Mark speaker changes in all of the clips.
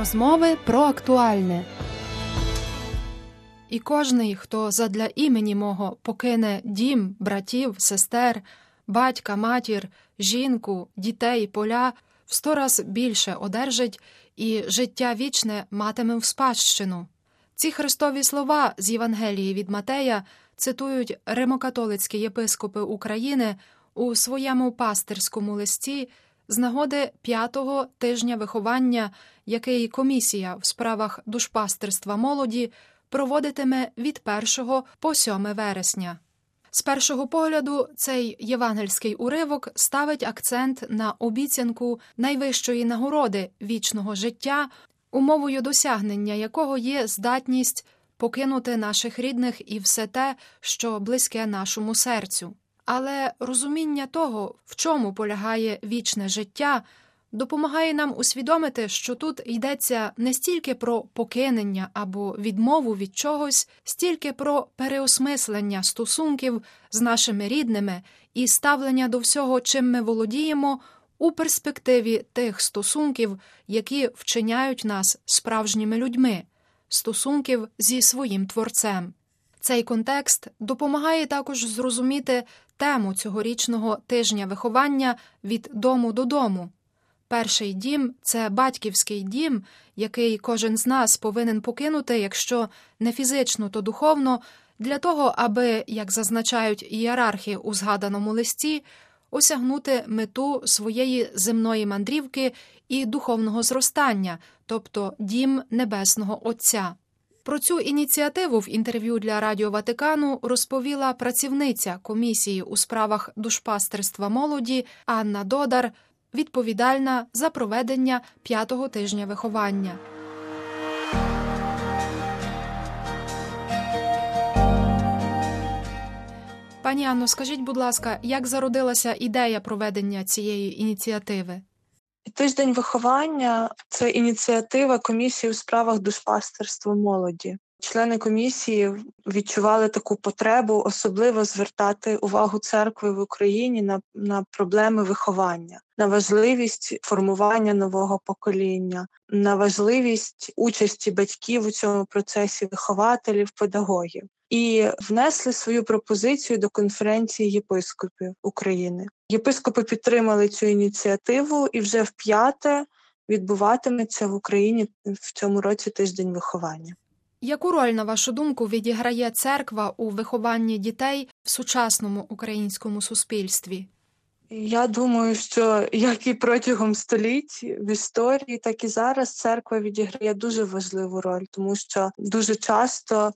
Speaker 1: Розмови про актуальне. І кожний, хто задля імені мого покине дім, братів, сестер, батька, матір, жінку, дітей, поля, в сто раз більше одержить і життя вічне матиме в спадщину. Ці христові слова з Євангелії від Матея цитують римокатолицькі єпископи України у своєму пастирському листі з нагоди п'ятого тижня виховання, який комісія в справах душпастерства молоді проводитиме від 1 по 7 вересня. З першого погляду цей євангельський уривок ставить акцент на обіцянку найвищої нагороди вічного життя, умовою досягнення якого є здатність покинути наших рідних і все те, що близьке нашому серцю. Але розуміння того, в чому полягає вічне життя, допомагає нам усвідомити, що тут йдеться не стільки про покинення або відмову від чогось, стільки про переосмислення стосунків з нашими рідними і ставлення до всього, чим ми володіємо, у перспективі тих стосунків, які вчиняють нас справжніми людьми, стосунків зі своїм творцем. Цей контекст допомагає також зрозуміти тему цьогорічного тижня виховання від дому додому. Перший дім це батьківський дім, який кожен з нас повинен покинути, якщо не фізично, то духовно, для того, аби, як зазначають ієрархи у згаданому листі, осягнути мету своєї земної мандрівки і духовного зростання, тобто дім Небесного Отця. Про цю ініціативу в інтерв'ю для Радіо Ватикану розповіла працівниця комісії у справах душпастерства молоді Анна Додар, відповідальна за проведення п'ятого тижня виховання. Пані Анно, скажіть, будь ласка, як зародилася ідея проведення цієї ініціативи?
Speaker 2: Тиждень виховання це ініціатива комісії у справах душпастерства молоді. Члени комісії відчували таку потребу особливо звертати увагу церкви в Україні на, на проблеми виховання, на важливість формування нового покоління, на важливість участі батьків у цьому процесі вихователів, педагогів. І внесли свою пропозицію до конференції єпископів України. Єпископи підтримали цю ініціативу, і вже в п'яте відбуватиметься в Україні в цьому році тиждень виховання.
Speaker 1: Яку роль, на вашу думку, відіграє церква у вихованні дітей в сучасному українському суспільстві?
Speaker 2: Я думаю, що як і протягом століть в історії, так і зараз церква відіграє дуже важливу роль, тому що дуже часто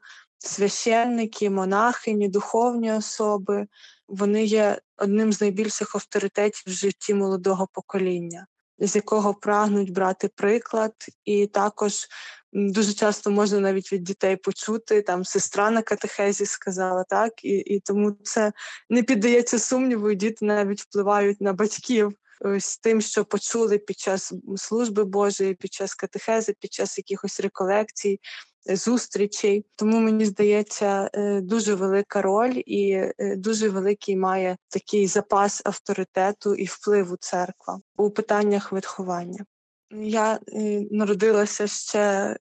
Speaker 2: священники, монахині, духовні особи вони є одним з найбільших авторитетів в житті молодого покоління, з якого прагнуть брати приклад, і також дуже часто можна навіть від дітей почути, там сестра на катехезі сказала, так, і, і тому це не піддається сумніву, і діти навіть впливають на батьків. Ось тим, що почули під час служби Божої, під час катехези, під час якихось реколекцій, зустрічей. Тому мені здається, е, дуже велика роль і е, дуже великий має такий запас авторитету і впливу церква у питаннях виховання. Я е, народилася ще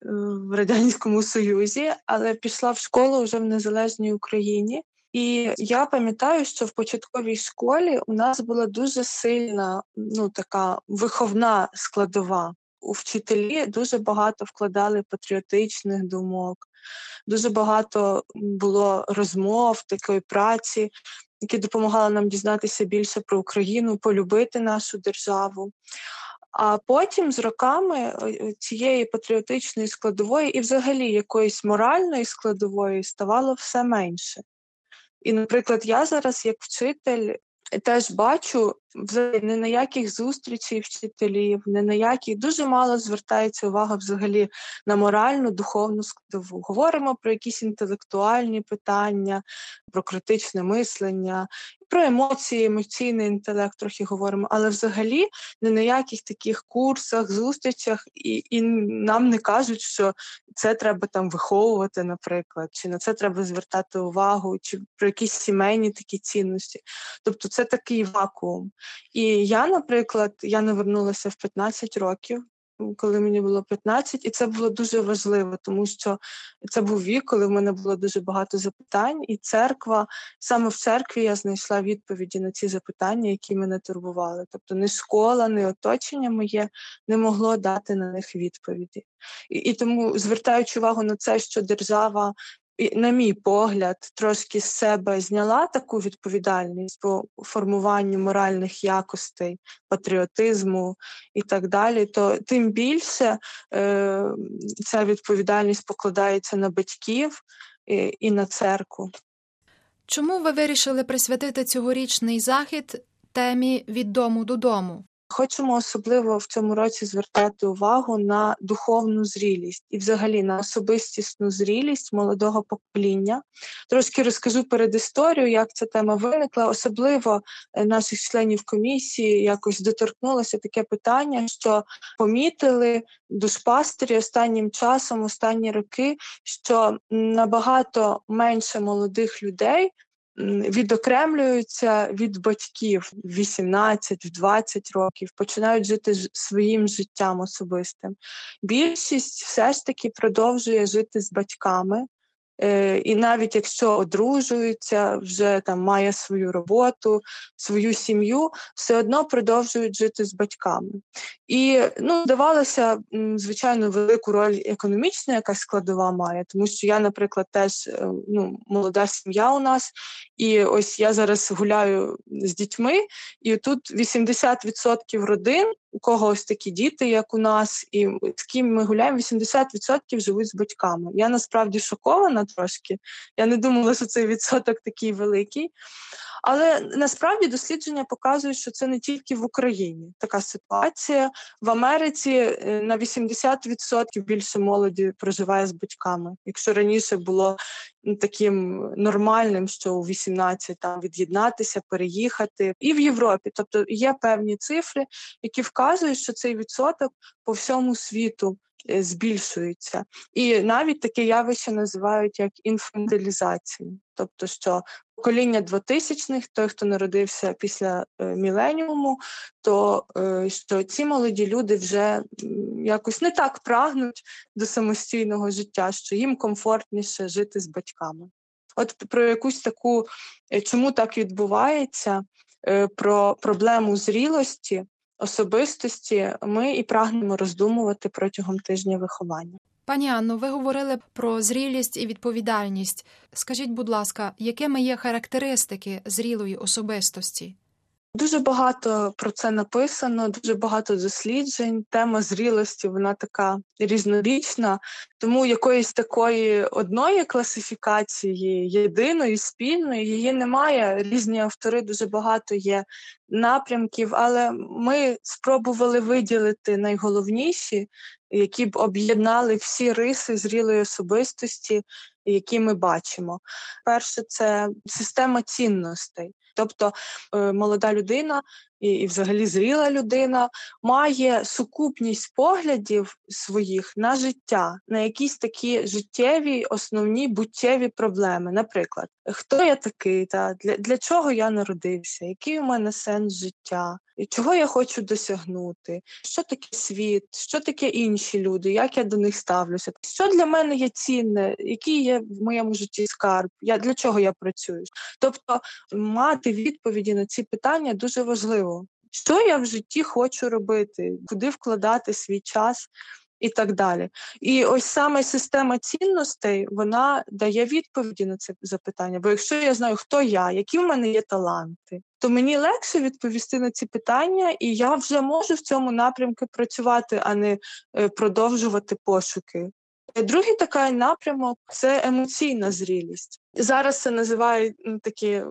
Speaker 2: в радянському союзі, але пішла в школу вже в незалежній Україні. І я пам'ятаю, що в початковій школі у нас була дуже сильна, ну така виховна складова вчителі дуже багато вкладали патріотичних думок, дуже багато було розмов, такої праці, які допомагали нам дізнатися більше про Україну, полюбити нашу державу. А потім з роками цієї патріотичної складової і, взагалі, якоїсь моральної складової ставало все менше. І, наприклад, я зараз, як вчитель, теж бачу не на яких зустрічей вчителів, не на яких дуже мало звертається увага взагалі на моральну, духовну складову. Говоримо про якісь інтелектуальні питання, про критичне мислення, про емоції, емоційний інтелект трохи говоримо, але взагалі не на яких таких курсах, зустрічах, і, і нам не кажуть, що це треба там виховувати, наприклад, чи на це треба звертати увагу, чи про якісь сімейні такі цінності. Тобто це такий вакуум. І я, наприклад, я не вернулася в 15 років коли мені було 15, і це було дуже важливо, тому що це був вік, коли в мене було дуже багато запитань, і церква саме в церкві я знайшла відповіді на ці запитання, які мене турбували. Тобто, не школа, не оточення моє не могло дати на них відповіді. І, і тому, звертаючи увагу на це, що держава на мій погляд, трошки з себе зняла таку відповідальність по формуванню моральних якостей, патріотизму і так далі, то тим більше е, ця відповідальність покладається на батьків і, і на церкву.
Speaker 1: Чому ви вирішили присвятити цьогорічний захід темі від дому додому?
Speaker 2: Хочемо особливо в цьому році звертати увагу на духовну зрілість і, взагалі, на особистісну зрілість молодого покоління. Трошки розкажу перед історією, як ця тема виникла. Особливо е, наших членів комісії якось доторкнулося таке питання, що помітили душпастері останнім часом, останні роки, що набагато менше молодих людей відокремлюються від батьків в 18, в 20 років, починають жити своїм життям особистим. Більшість все ж таки продовжує жити з батьками. Е, і навіть якщо одружуються, вже там має свою роботу, свою сім'ю, все одно продовжують жити з батьками. І ну, давалося, звичайно, велику роль економічна, якась складова має, тому що я, наприклад, теж е, ну, молода сім'я у нас, і ось я зараз гуляю з дітьми, і тут 80% родин у кого ось такі діти, як у нас, і з ким ми гуляємо, 80% живуть з батьками. Я насправді шокована трошки. Я не думала, що цей відсоток такий великий. Але насправді дослідження показують, що це не тільки в Україні така ситуація. В Америці е, на 80% більше молоді проживає з батьками. Якщо раніше було таким нормальним, що у 18 там від'єднатися, переїхати, і в Європі, тобто є певні цифри, які вказують, що цей відсоток по всьому світу Е, збільшуються. І навіть таке явище називають як інфантилізацію. Тобто, що покоління 2000-х, той, хто народився після е, міленіуму, то е, що ці молоді люди вже якось не так прагнуть до самостійного життя, що їм комфортніше жити з батьками. От про якусь таку, чому так відбувається, про проблему зрілості особистості ми і прагнемо роздумувати протягом тижня виховання.
Speaker 1: Пані Анно, ви говорили про зрілість і відповідальність. Скажіть, будь ласка, якими є характеристики зрілої особистості?
Speaker 2: Дуже багато про це написано, дуже багато досліджень. Тема зрілості вона така різнорічна, тому якоїсь такої одної класифікації, єдиної, спільної, її немає. Різні автори дуже багато є напрямків, але ми спробували виділити найголовніші, які б об'єднали всі риси зрілої особистості, які ми бачимо. Перше, це система цінностей. Тобто е, молода людина і, і, взагалі, зріла людина має сукупність поглядів своїх на життя, на якісь такі життєві, основні буттєві проблеми. Наприклад, хто я такий, та для, для чого я народився, який у мене сенс життя, чого я хочу досягнути, що таке світ, що таке інші люди, як я до них ставлюся, що для мене є цінне, який є в моєму житті скарб, я для чого я працюю. Тобто мати відповіді на ці питання дуже важливо. Що я в житті хочу робити, куди вкладати свій час і так далі. І ось саме система цінностей вона дає відповіді на це запитання. Бо якщо я знаю, хто я, які в мене є таланти, то мені легше відповісти на ці питання, і я вже можу в цьому напрямку працювати, а не е, продовжувати пошуки. Другий такий напрямок це емоційна зрілість. Зараз це називають таке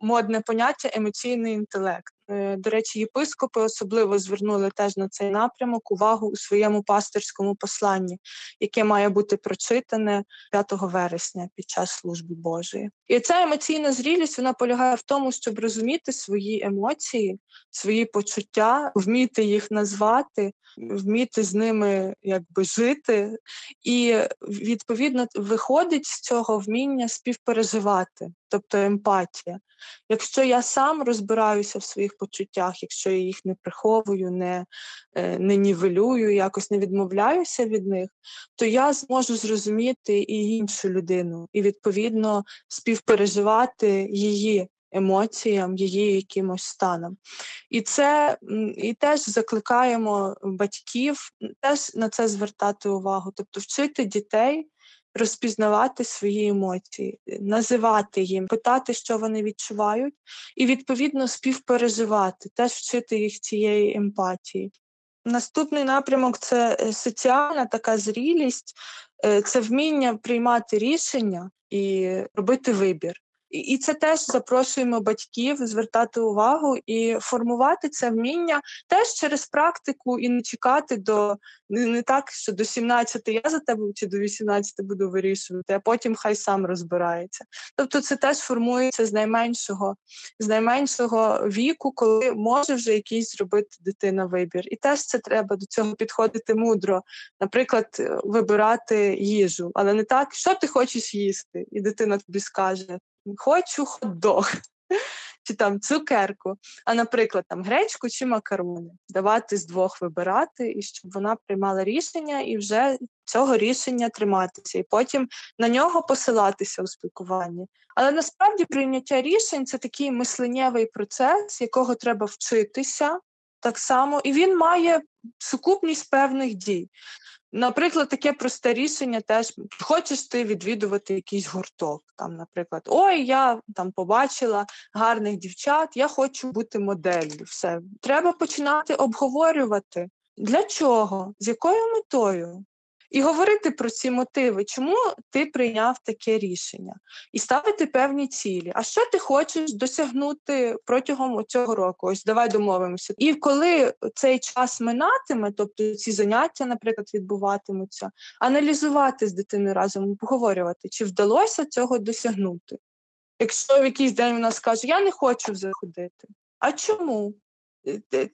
Speaker 2: модне поняття емоційний інтелект. Е, до речі, єпископи особливо звернули теж на цей напрямок увагу у своєму пастирському посланні, яке має бути прочитане 5 вересня під час служби Божої. І ця емоційна зрілість вона полягає в тому, щоб розуміти свої емоції, свої почуття, вміти їх назвати, вміти з ними якби жити, і відповідно виходить з цього вміння співпереживати тобто емпатія. Якщо я сам розбираюся в своїх почуттях, якщо я їх не приховую, не е, не нівелюю, якось не відмовляюся від них, то я зможу зрозуміти і іншу людину, і відповідно співпереживати її емоціям, її якимось станом. І це і теж закликаємо батьків теж на це звертати увагу, тобто вчити дітей. Розпізнавати свої емоції, називати їм, питати, що вони відчувають, і відповідно співпереживати, теж вчити їх цієї емпатії. Наступний напрямок це е, соціальна така зрілість, е, це вміння приймати рішення і робити вибір. І це теж запрошуємо батьків звертати увагу і формувати це вміння теж через практику і не чекати до не, так, що до 17 я за тебе чи до 18 буду вирішувати, а потім хай сам розбирається. Тобто, це теж формується з найменшого, з найменшого віку, коли може вже якийсь зробити дитина вибір. І теж це треба до цього підходити мудро, наприклад, вибирати їжу, але не так, що ти хочеш їсти, і дитина тобі скаже хочу хот-дог чи там цукерку, а, наприклад, там гречку чи макарони, давати з двох вибирати, і щоб вона приймала рішення і вже цього рішення триматися, і потім на нього посилатися у спілкуванні. Але насправді прийняття рішень це такий мисленнєвий процес, якого треба вчитися так само, і він має сукупність певних дій. Наприклад, таке просте рішення теж хочеш ти відвідувати якийсь гурток. Там, наприклад, ой, я там побачила гарних дівчат, я хочу бути моделлю. Все треба починати обговорювати. Для чого? З якою метою? І говорити про ці мотиви, чому ти прийняв таке рішення, і ставити певні цілі. А що ти хочеш досягнути протягом цього року? Ось давай домовимося. І коли цей час минатиме, тобто ці заняття, наприклад, відбуватимуться, аналізувати з дитиною разом, обговорювати, чи вдалося цього досягнути. Якщо в якийсь день вона скаже, я не хочу заходити. А чому?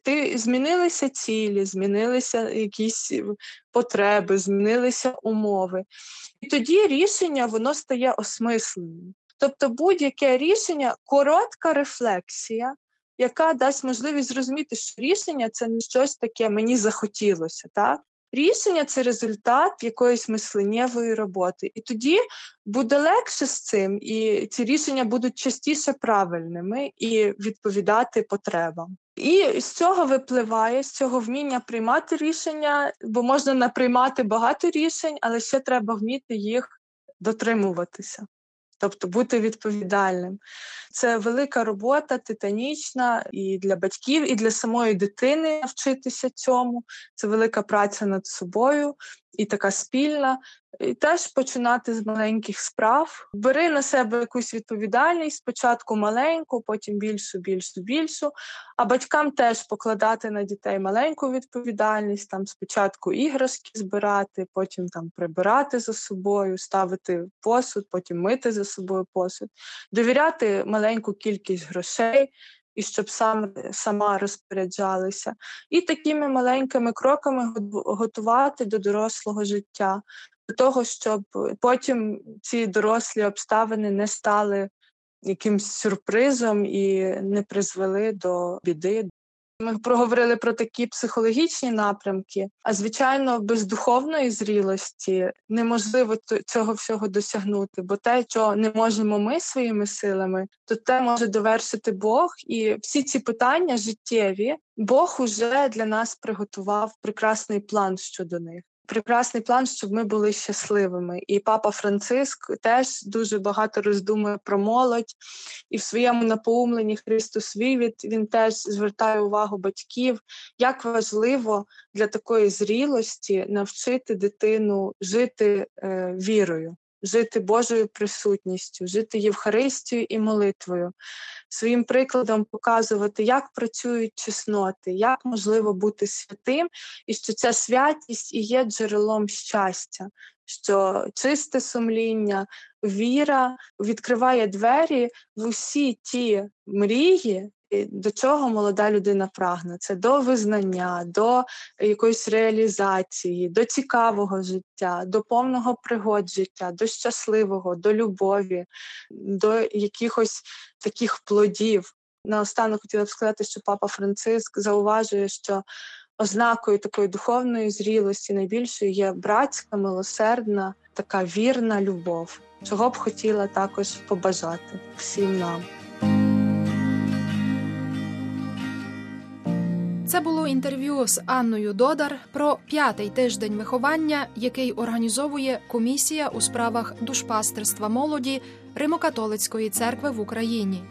Speaker 2: Ти змінилися цілі, змінилися якісь потреби, змінилися умови. І тоді рішення воно стає осмисленим. Тобто будь-яке рішення коротка рефлексія, яка дасть можливість зрозуміти, що рішення це не щось таке, мені захотілося. так? Рішення це результат якоїсь мисленнєвої роботи. І тоді буде легше з цим, і ці рішення будуть частіше правильними і відповідати потребам. І з цього випливає з цього вміння приймати рішення, бо можна наприймати багато рішень, але ще треба вміти їх дотримуватися тобто бути відповідальним. Це велика робота, титанічна і для батьків, і для самої дитини навчитися цьому. Це велика праця над собою і така спільна. І теж починати з маленьких справ. Бери на себе якусь відповідальність, спочатку маленьку, потім більшу, більшу, більшу. А батькам теж покладати на дітей маленьку відповідальність, там спочатку іграшки збирати, потім там прибирати за собою, ставити посуд, потім мити за собою посуд, довіряти маленьку кількість грошей і щоб сам сама розпоряджалися, і такими маленькими кроками готувати до дорослого життя, до того, щоб потім ці дорослі обставини не стали якимсь сюрпризом і не призвели до біди. Ми проговорили про такі психологічні напрямки, а звичайно, без духовної зрілості неможливо цього всього досягнути, бо те, що не можемо ми своїми силами, то те може довершити Бог, і всі ці питання життєві Бог уже для нас приготував прекрасний план щодо них прекрасний план, щоб ми були щасливими. І папа Франциск теж дуже багато роздумує про молодь, і в своєму напоумленні Христос Вівід він теж звертає увагу батьків, як важливо для такої зрілості навчити дитину жити е, вірою жити Божою присутністю, жити Євхаристією і молитвою, своїм прикладом показувати, як працюють чесноти, як можливо бути святим, і що ця святість і є джерелом щастя, що чисте сумління, віра відкриває двері в усі ті мрії до чого молода людина прагне. Це до визнання, до якоїсь реалізації, до цікавого життя, до повного пригод життя, до щасливого, до любові, до якихось таких плодів. Наостанок хотіла б сказати, що папа Франциск зауважує, що ознакою такої духовної зрілості найбільшою є братська, милосердна, така вірна любов, чого б хотіла також побажати всім нам.
Speaker 1: Це було інтерв'ю з Анною Додар про п'ятий тиждень виховання, який організовує комісія у справах душпастерства молоді Римокатолицької церкви в Україні.